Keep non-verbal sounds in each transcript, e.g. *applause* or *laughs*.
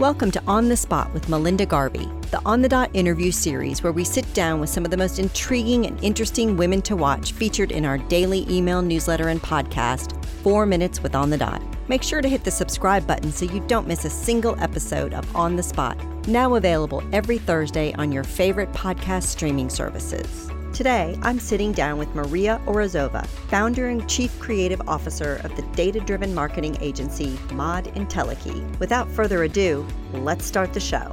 Welcome to On the Spot with Melinda Garvey, the On the Dot interview series where we sit down with some of the most intriguing and interesting women to watch featured in our daily email newsletter and podcast, Four Minutes with On the Dot. Make sure to hit the subscribe button so you don't miss a single episode of On the Spot, now available every Thursday on your favorite podcast streaming services. Today, I'm sitting down with Maria Orazova, founder and chief creative officer of the data driven marketing agency Mod Intelligency. Without further ado, let's start the show.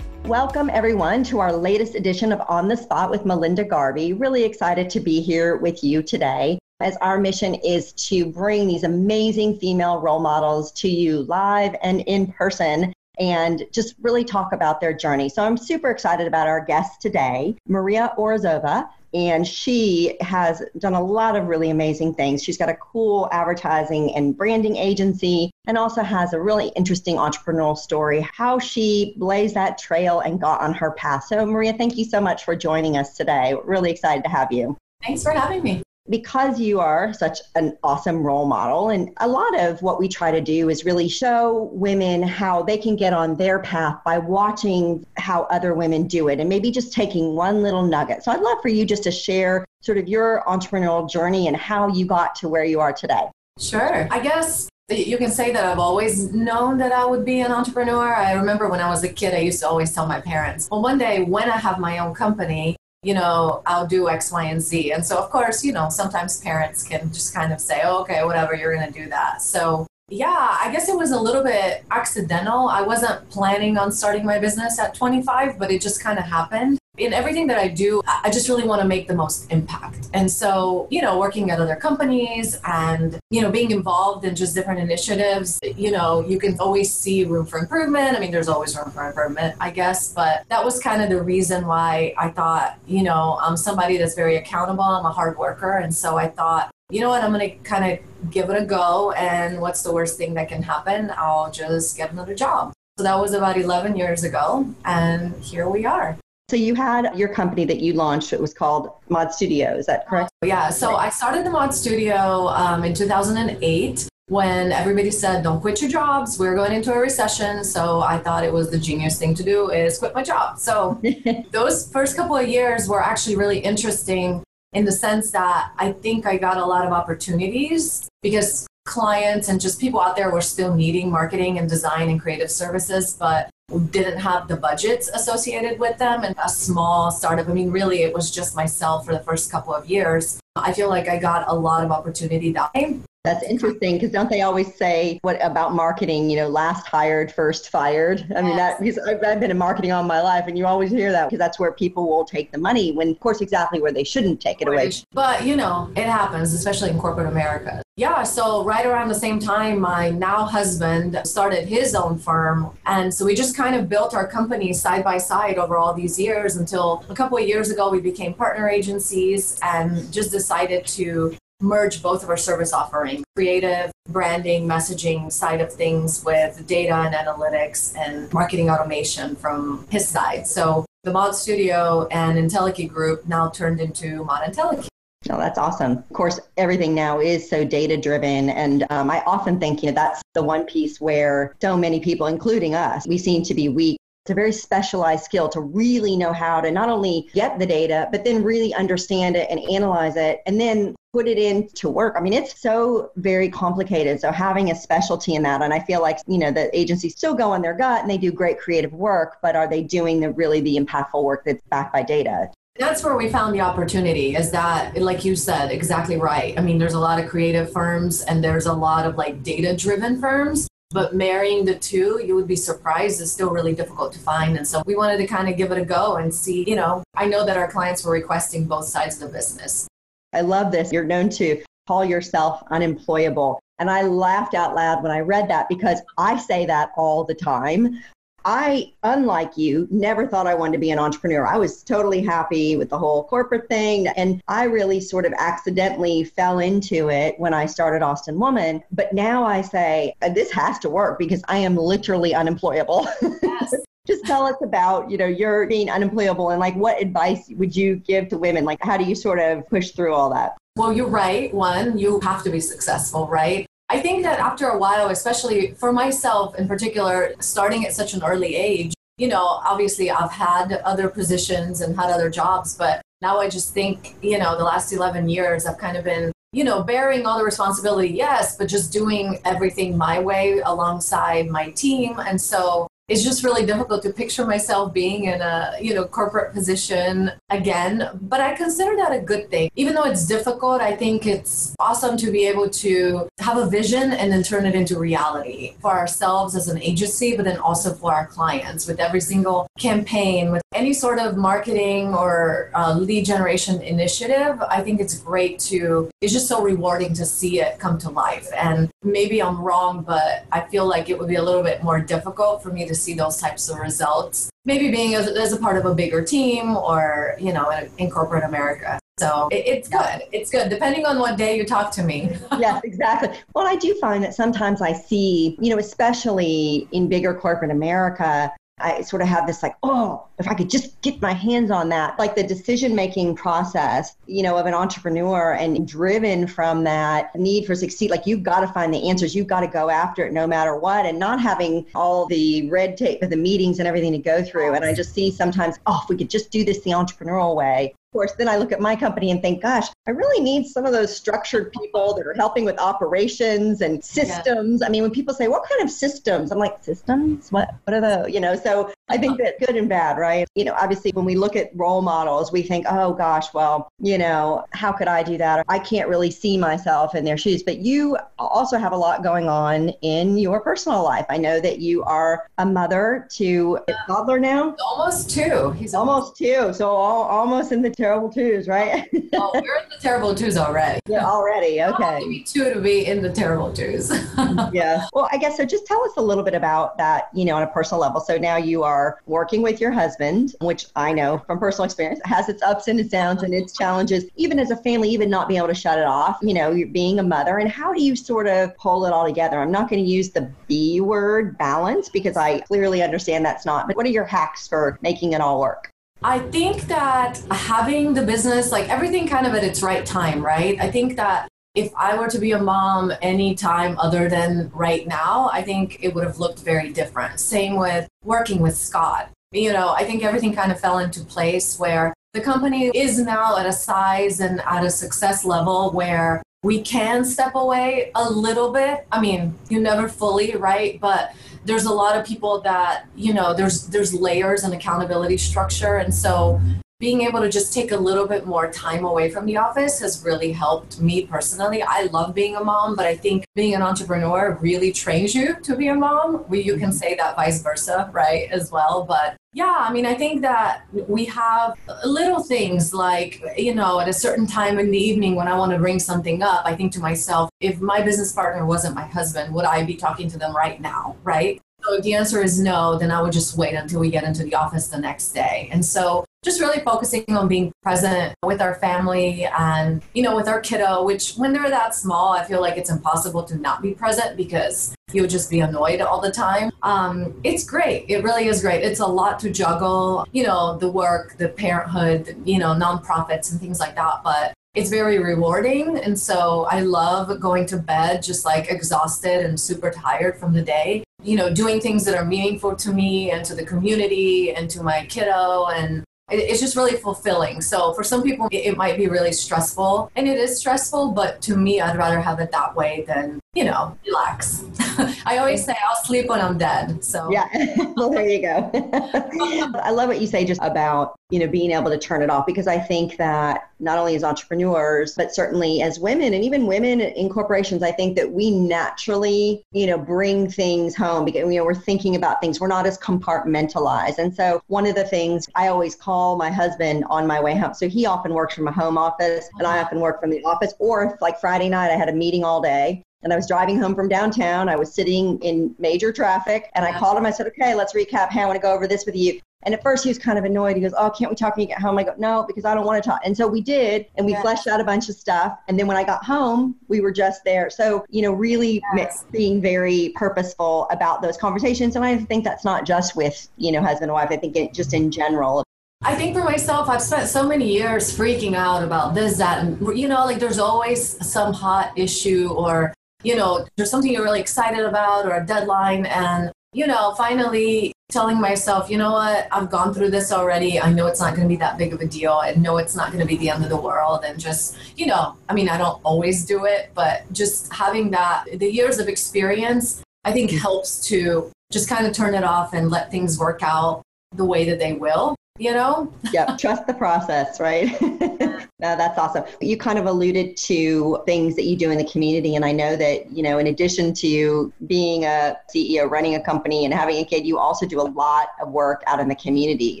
Welcome, everyone, to our latest edition of On the Spot with Melinda Garvey. Really excited to be here with you today as our mission is to bring these amazing female role models to you live and in person and just really talk about their journey. So I'm super excited about our guest today, Maria Orazova. And she has done a lot of really amazing things. She's got a cool advertising and branding agency and also has a really interesting entrepreneurial story, how she blazed that trail and got on her path. So, Maria, thank you so much for joining us today. Really excited to have you. Thanks for having me because you are such an awesome role model, and a lot of what we try to do is really show women how they can get on their path by watching how other women do it and maybe just taking one little nugget. So I'd love for you just to share sort of your entrepreneurial journey and how you got to where you are today. Sure. I guess you can say that I've always known that I would be an entrepreneur. I remember when I was a kid, I used to always tell my parents, well, one day when I have my own company, you know, I'll do X, Y, and Z. And so, of course, you know, sometimes parents can just kind of say, oh, okay, whatever, you're going to do that. So, yeah, I guess it was a little bit accidental. I wasn't planning on starting my business at 25, but it just kind of happened in everything that I do, I just really want to make the most impact. And so, you know, working at other companies and, you know, being involved in just different initiatives, you know, you can always see room for improvement. I mean, there's always room for improvement, I guess, but that was kind of the reason why I thought, you know, I'm somebody that's very accountable. I'm a hard worker. And so I thought, you know what, I'm going to kind of give it a go. And what's the worst thing that can happen? I'll just get another job. So that was about 11 years ago. And here we are. So you had your company that you launched. It was called Mod Studio. Is that correct? Yeah. So I started the Mod Studio um, in 2008 when everybody said, "Don't quit your jobs. We're going into a recession." So I thought it was the genius thing to do is quit my job. So *laughs* those first couple of years were actually really interesting in the sense that I think I got a lot of opportunities because clients and just people out there were still needing marketing and design and creative services, but didn't have the budgets associated with them and a small startup. I mean, really, it was just myself for the first couple of years. I feel like I got a lot of opportunity that way. That's interesting because don't they always say what about marketing? You know, last hired, first fired. I yes. mean, that because I've, I've been in marketing all my life, and you always hear that because that's where people will take the money. When, of course, exactly where they shouldn't take it away. But you know, it happens, especially in corporate America. Yeah, so right around the same time, my now husband started his own firm. And so we just kind of built our company side by side over all these years until a couple of years ago, we became partner agencies and just decided to merge both of our service offering creative branding messaging side of things with data and analytics and marketing automation from his side so the mod studio and Intelligency group now turned into mod Intelligency no, that's awesome. Of course, everything now is so data driven. And um, I often think, you know, that's the one piece where so many people, including us, we seem to be weak it's a very specialized skill to really know how to not only get the data, but then really understand it and analyze it and then put it into work. I mean, it's so very complicated. So having a specialty in that, and I feel like, you know, the agencies still go on their gut and they do great creative work, but are they doing the really the impactful work that's backed by data? That's where we found the opportunity is that, like you said, exactly right. I mean, there's a lot of creative firms and there's a lot of like data driven firms but marrying the two, you would be surprised, is still really difficult to find. And so we wanted to kind of give it a go and see, you know, I know that our clients were requesting both sides of the business. I love this. You're known to call yourself unemployable. And I laughed out loud when I read that because I say that all the time. I, unlike you, never thought I wanted to be an entrepreneur. I was totally happy with the whole corporate thing. And I really sort of accidentally fell into it when I started Austin Woman. But now I say, uh, this has to work because I am literally unemployable. Yes. *laughs* Just tell us about, you know, your being unemployable and like what advice would you give to women? Like, how do you sort of push through all that? Well, you're right. One, you have to be successful, right? I think that after a while, especially for myself in particular, starting at such an early age, you know, obviously I've had other positions and had other jobs, but now I just think, you know, the last 11 years I've kind of been, you know, bearing all the responsibility, yes, but just doing everything my way alongside my team. And so it's just really difficult to picture myself being in a you know corporate position again but i consider that a good thing. Even though it's difficult i think it's awesome to be able to have a vision and then turn it into reality for ourselves as an agency but then also for our clients with every single campaign with any sort of marketing or uh, lead generation initiative. I think it's great to it's just so rewarding to see it come to life. And maybe i'm wrong but i feel like it would be a little bit more difficult for me to see those types of results. Maybe being as, as a part of a bigger team or, you know, in, in corporate America. So it, it's good. It's good, depending on what day you talk to me. *laughs* yes, exactly. Well, I do find that sometimes I see, you know, especially in bigger corporate America, I sort of have this like, oh, if I could just get my hands on that, like the decision making process, you know, of an entrepreneur and driven from that need for succeed. Like you've got to find the answers, you've got to go after it no matter what, and not having all the red tape of the meetings and everything to go through. And I just see sometimes, oh, if we could just do this the entrepreneurial way, course, then I look at my company and think, gosh, I really need some of those structured people that are helping with operations and systems. Yeah. I mean, when people say, what kind of systems? I'm like, systems? What, what are those? You know, so I think that good and bad, right? You know, obviously when we look at role models, we think, oh gosh, well, you know, how could I do that? Or I can't really see myself in their shoes. But you also have a lot going on in your personal life. I know that you are a mother to a toddler now. Almost two. He's almost two. So all, almost in the terrible twos, right? oh, we're in the terrible twos already. *laughs* Yeah, already. Okay. Maybe two to be in the terrible twos. *laughs* yeah. Well, I guess so. Just tell us a little bit about that, you know, on a personal level. So now you are are working with your husband, which I know from personal experience has its ups and its downs and its challenges, even as a family, even not being able to shut it off, you know, you're being a mother. And how do you sort of pull it all together? I'm not going to use the B word balance because I clearly understand that's not, but what are your hacks for making it all work? I think that having the business, like everything kind of at its right time, right? I think that if I were to be a mom anytime other than right now, I think it would have looked very different. Same with working with Scott. You know, I think everything kind of fell into place where the company is now at a size and at a success level where we can step away a little bit. I mean, you never fully, right? But there's a lot of people that, you know, there's there's layers and accountability structure and so being able to just take a little bit more time away from the office has really helped me personally. I love being a mom, but I think being an entrepreneur really trains you to be a mom. We, you can mm-hmm. say that vice versa, right, as well. But yeah, I mean, I think that we have little things like, you know, at a certain time in the evening when I want to bring something up, I think to myself, if my business partner wasn't my husband, would I be talking to them right now, right? So if the answer is no, then I would just wait until we get into the office the next day. And so just really focusing on being present with our family and, you know, with our kiddo, which when they're that small, I feel like it's impossible to not be present because you'll just be annoyed all the time. Um, it's great. It really is great. It's a lot to juggle, you know, the work, the parenthood, you know, nonprofits and things like that. But it's very rewarding. And so I love going to bed just like exhausted and super tired from the day. You know, doing things that are meaningful to me and to the community and to my kiddo and it's just really fulfilling. So for some people, it might be really stressful, and it is stressful. But to me, I'd rather have it that way than you know relax. *laughs* I always say I'll sleep when I'm dead. So yeah, *laughs* well there you go. *laughs* I love what you say just about you know being able to turn it off because I think that not only as entrepreneurs but certainly as women and even women in corporations, I think that we naturally you know bring things home because you know we're thinking about things. We're not as compartmentalized, and so one of the things I always call my husband on my way home. So he often works from a home office, and I often work from the office. Or if like Friday night I had a meeting all day and I was driving home from downtown. I was sitting in major traffic and I called him. I said, okay, let's recap. Hey, I want to go over this with you. And at first he was kind of annoyed. He goes, oh, can't we talk when you get home? I go, no, because I don't want to talk. And so we did, and we yes. fleshed out a bunch of stuff. And then when I got home, we were just there. So, you know, really yes. being very purposeful about those conversations. And I think that's not just with, you know, husband and wife. I think it, just in general. I think for myself, I've spent so many years freaking out about this, that, and, you know, like there's always some hot issue or you know, there's something you're really excited about or a deadline. And, you know, finally telling myself, you know what, I've gone through this already. I know it's not going to be that big of a deal. I know it's not going to be the end of the world. And just, you know, I mean, I don't always do it, but just having that, the years of experience, I think mm-hmm. helps to just kind of turn it off and let things work out the way that they will you know? yep, trust the process, right? *laughs* no, that's awesome. You kind of alluded to things that you do in the community. And I know that, you know, in addition to being a CEO, running a company, and having a kid, you also do a lot of work out in the community.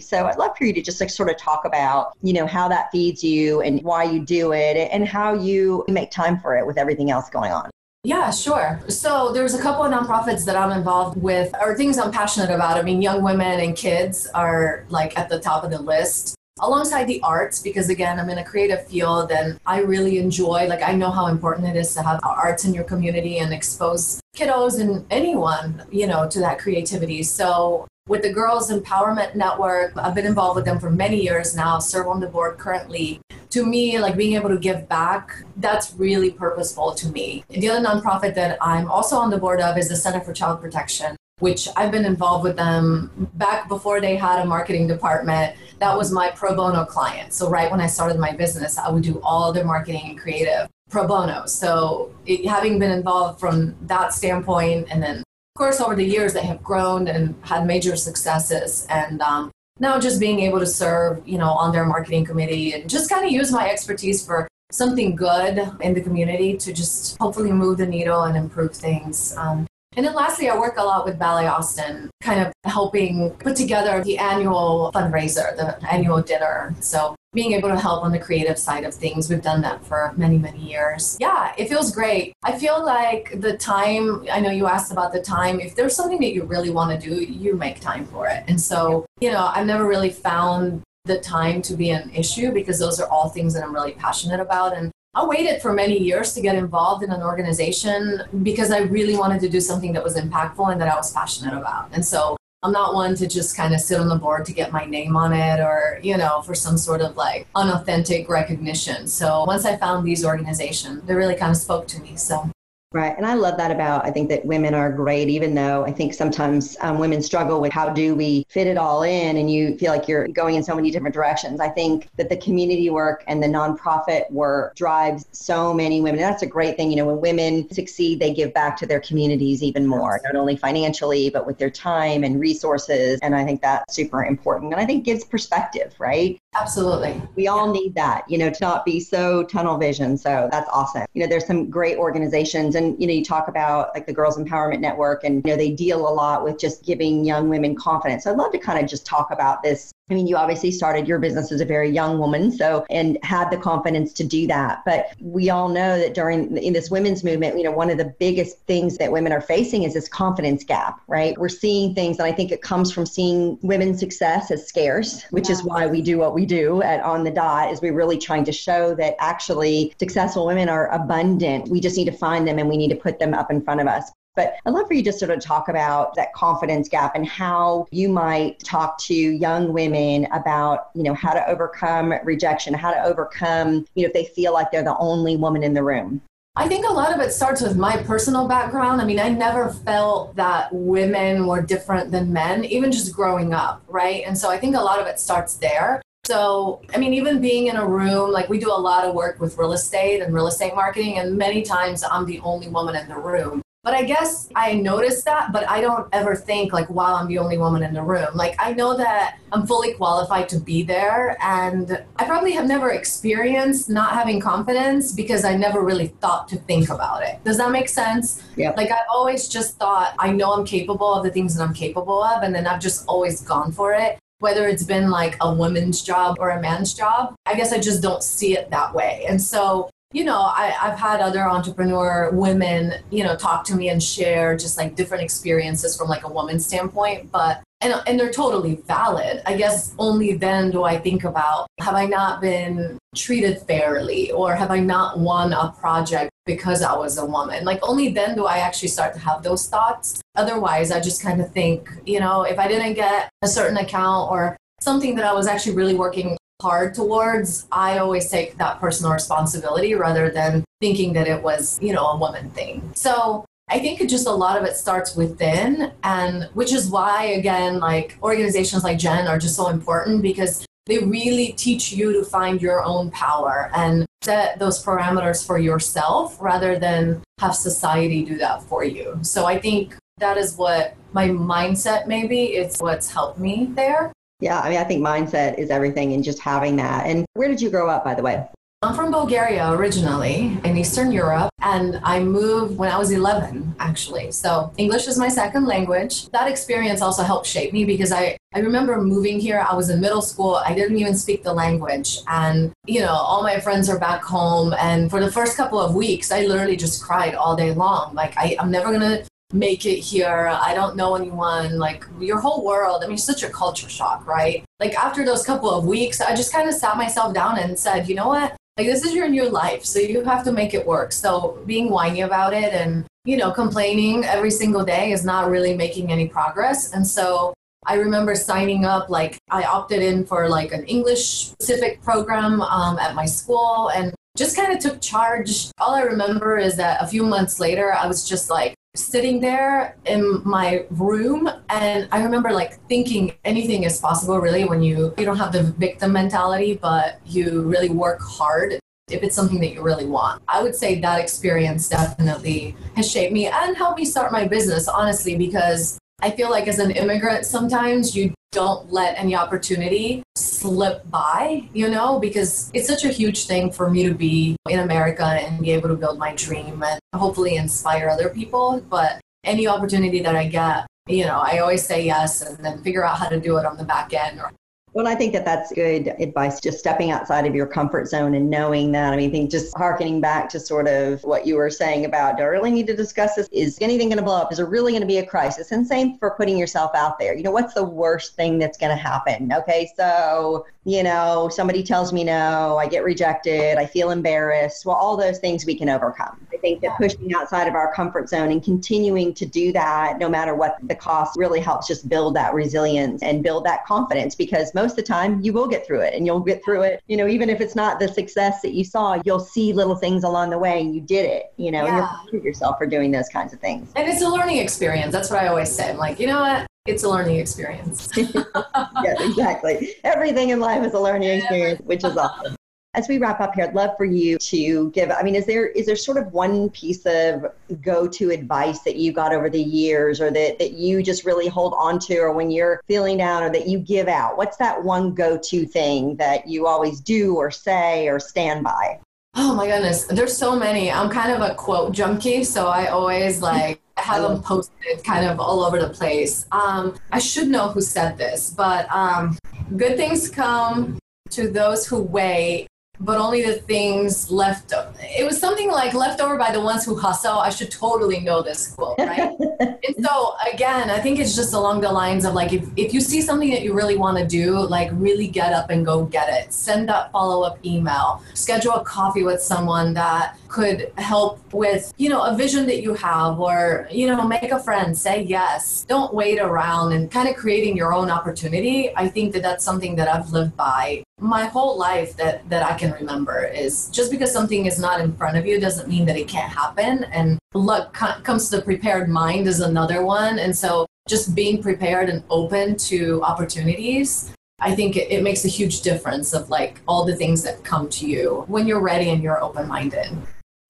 So I'd love for you to just like sort of talk about, you know, how that feeds you and why you do it and how you make time for it with everything else going on. Yeah, sure. So there's a couple of nonprofits that I'm involved with, or things I'm passionate about. I mean, young women and kids are like at the top of the list. Alongside the arts, because again, I'm in a creative field and I really enjoy, like, I know how important it is to have arts in your community and expose kiddos and anyone, you know, to that creativity. So with the Girls Empowerment Network. I've been involved with them for many years now, serve on the board currently. To me, like being able to give back, that's really purposeful to me. The other nonprofit that I'm also on the board of is the Center for Child Protection, which I've been involved with them back before they had a marketing department. That was my pro bono client. So, right when I started my business, I would do all their marketing and creative pro bono. So, it, having been involved from that standpoint and then of course, over the years, they have grown and had major successes. And um, now just being able to serve, you know, on their marketing committee and just kind of use my expertise for something good in the community to just hopefully move the needle and improve things. Um, and then lastly, I work a lot with Ballet Austin, kind of helping put together the annual fundraiser, the annual dinner. So being able to help on the creative side of things. We've done that for many, many years. Yeah, it feels great. I feel like the time, I know you asked about the time, if there's something that you really want to do, you make time for it. And so, you know, I've never really found the time to be an issue because those are all things that I'm really passionate about. And I waited for many years to get involved in an organization because I really wanted to do something that was impactful and that I was passionate about. And so I'm not one to just kind of sit on the board to get my name on it or, you know, for some sort of like unauthentic recognition. So once I found these organizations, they really kind of spoke to me. So Right. And I love that about, I think that women are great, even though I think sometimes um, women struggle with how do we fit it all in and you feel like you're going in so many different directions. I think that the community work and the nonprofit work drives so many women. And that's a great thing. You know, when women succeed, they give back to their communities even more, not only financially, but with their time and resources. And I think that's super important. And I think gives perspective, right? Absolutely. We all need that, you know, to not be so tunnel vision. So that's awesome. You know, there's some great organizations and, you know, you talk about like the Girls Empowerment Network and, you know, they deal a lot with just giving young women confidence. So I'd love to kind of just talk about this I mean, you obviously started your business as a very young woman, so and had the confidence to do that. But we all know that during in this women's movement, you know, one of the biggest things that women are facing is this confidence gap, right? We're seeing things, and I think it comes from seeing women's success as scarce, which yeah. is why we do what we do at On the Dot. Is we're really trying to show that actually successful women are abundant. We just need to find them and we need to put them up in front of us. But I'd love for you to sort of talk about that confidence gap and how you might talk to young women about, you know, how to overcome rejection, how to overcome, you know, if they feel like they're the only woman in the room. I think a lot of it starts with my personal background. I mean, I never felt that women were different than men, even just growing up, right? And so I think a lot of it starts there. So, I mean, even being in a room, like we do a lot of work with real estate and real estate marketing, and many times I'm the only woman in the room. But I guess I noticed that, but I don't ever think like, wow, I'm the only woman in the room. Like, I know that I'm fully qualified to be there. And I probably have never experienced not having confidence because I never really thought to think about it. Does that make sense? Yeah. Like, I've always just thought, I know I'm capable of the things that I'm capable of. And then I've just always gone for it whether it's been like a woman's job or a man's job. I guess I just don't see it that way. And so you know, I, have had other entrepreneur women, you know, talk to me and share just like different experiences from like a woman's standpoint, but and and they're totally valid. I guess only then do I think about have I not been treated fairly or have I not won a project because I was a woman? Like only then do I actually start to have those thoughts. Otherwise, I just kind of think, you know, if I didn't get a certain account or something that I was actually really working hard towards, I always take that personal responsibility rather than thinking that it was, you know, a woman thing. So I think just a lot of it starts within, and which is why, again, like organizations like GEN are just so important because they really teach you to find your own power and set those parameters for yourself rather than have society do that for you. So I think that is what my mindset maybe it's what's helped me there. Yeah, I mean I think mindset is everything and just having that. And where did you grow up by the way? I'm from Bulgaria originally in Eastern Europe, and I moved when I was 11, actually. So English is my second language. That experience also helped shape me because I, I remember moving here. I was in middle school. I didn't even speak the language. And, you know, all my friends are back home. And for the first couple of weeks, I literally just cried all day long. Like, I, I'm never going to make it here. I don't know anyone. Like your whole world. I mean, such a culture shock, right? Like after those couple of weeks, I just kind of sat myself down and said, you know what? Like this is your new life, so you have to make it work. So being whiny about it and you know complaining every single day is not really making any progress. And so I remember signing up, like I opted in for like an English specific program um, at my school and just kind of took charge. All I remember is that a few months later, I was just like, sitting there in my room and i remember like thinking anything is possible really when you you don't have the victim mentality but you really work hard if it's something that you really want. I would say that experience definitely has shaped me and helped me start my business honestly because i feel like as an immigrant sometimes you don't let any opportunity slip by, you know, because it's such a huge thing for me to be in America and be able to build my dream and hopefully inspire other people. But any opportunity that I get, you know, I always say yes and then figure out how to do it on the back end or well, I think that that's good advice, just stepping outside of your comfort zone and knowing that. I mean, I think just harkening back to sort of what you were saying about, do I really need to discuss this? Is anything going to blow up? Is there really going to be a crisis? And same for putting yourself out there. You know, what's the worst thing that's going to happen? Okay, so, you know, somebody tells me no, I get rejected, I feel embarrassed. Well, all those things we can overcome. I think that pushing outside of our comfort zone and continuing to do that, no matter what the cost, really helps just build that resilience and build that confidence because most most of the time you will get through it and you'll get through it you know even if it's not the success that you saw you'll see little things along the way and you did it you know yeah. and you're proud of yourself for doing those kinds of things and it's a learning experience that's what i always say i'm like you know what it's a learning experience. *laughs* yeah, exactly. Everything in life is a learning *laughs* experience, which is awesome. As we wrap up here, I'd love for you to give. I mean, is there is there sort of one piece of go to advice that you got over the years, or that that you just really hold on to, or when you're feeling down, or that you give out? What's that one go to thing that you always do, or say, or stand by? Oh my goodness, there's so many. I'm kind of a quote junkie, so I always like *laughs* have them posted kind of all over the place. Um, I should know who said this, but um, good things come to those who wait but only the things left. It was something like left over by the ones who hustle. I should totally know this quote, right? *laughs* and so again, I think it's just along the lines of like if, if you see something that you really want to do, like really get up and go get it. Send that follow up email. Schedule a coffee with someone that could help with, you know, a vision that you have or, you know, make a friend, say yes. Don't wait around and kind of creating your own opportunity. I think that that's something that I've lived by my whole life that that I can remember is just because something is not in front of you doesn't mean that it can't happen and luck comes to the prepared mind is another one and so just being prepared and open to opportunities I think it, it makes a huge difference of like all the things that come to you when you're ready and you're open minded.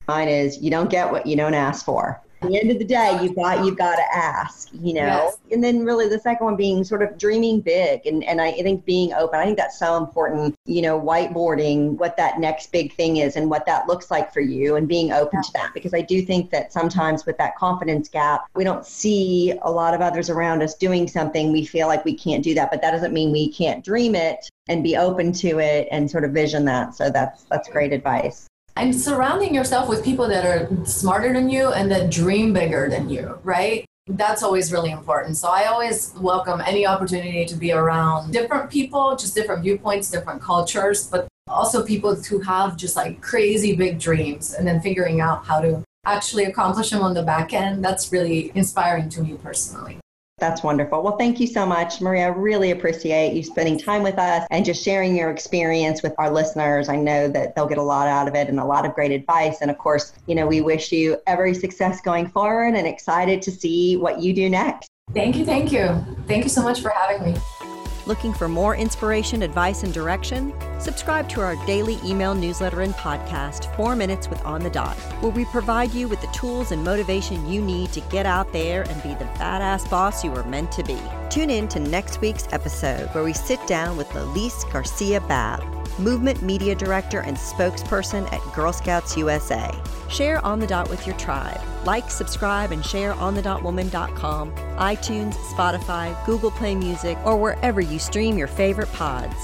Mine is you don't get what you don't ask for. At the end of the day, you've got you've got to ask, you know. Yes. And then really the second one being sort of dreaming big and, and I think being open. I think that's so important, you know, whiteboarding what that next big thing is and what that looks like for you and being open yeah. to that. Because I do think that sometimes with that confidence gap, we don't see a lot of others around us doing something. We feel like we can't do that, but that doesn't mean we can't dream it and be open to it and sort of vision that. So that's that's great advice and surrounding yourself with people that are smarter than you and that dream bigger than you, right? That's always really important. So I always welcome any opportunity to be around different people, just different viewpoints, different cultures, but also people who have just like crazy big dreams and then figuring out how to actually accomplish them on the back end. That's really inspiring to me personally. That's wonderful. Well, thank you so much, Maria. Really appreciate you spending time with us and just sharing your experience with our listeners. I know that they'll get a lot out of it and a lot of great advice. And of course, you know, we wish you every success going forward and excited to see what you do next. Thank you. Thank you. Thank you so much for having me. Looking for more inspiration, advice, and direction? Subscribe to our daily email newsletter and podcast, Four Minutes with On the Dot, where we provide you with the tools and motivation you need to get out there and be the badass boss you were meant to be. Tune in to next week's episode, where we sit down with Lalise Garcia Babb Movement Media Director and spokesperson at Girl Scouts USA. Share On the Dot with your tribe. Like, subscribe, and share on the onthedotwoman.com, iTunes, Spotify, Google Play Music, or wherever you stream your favorite pods.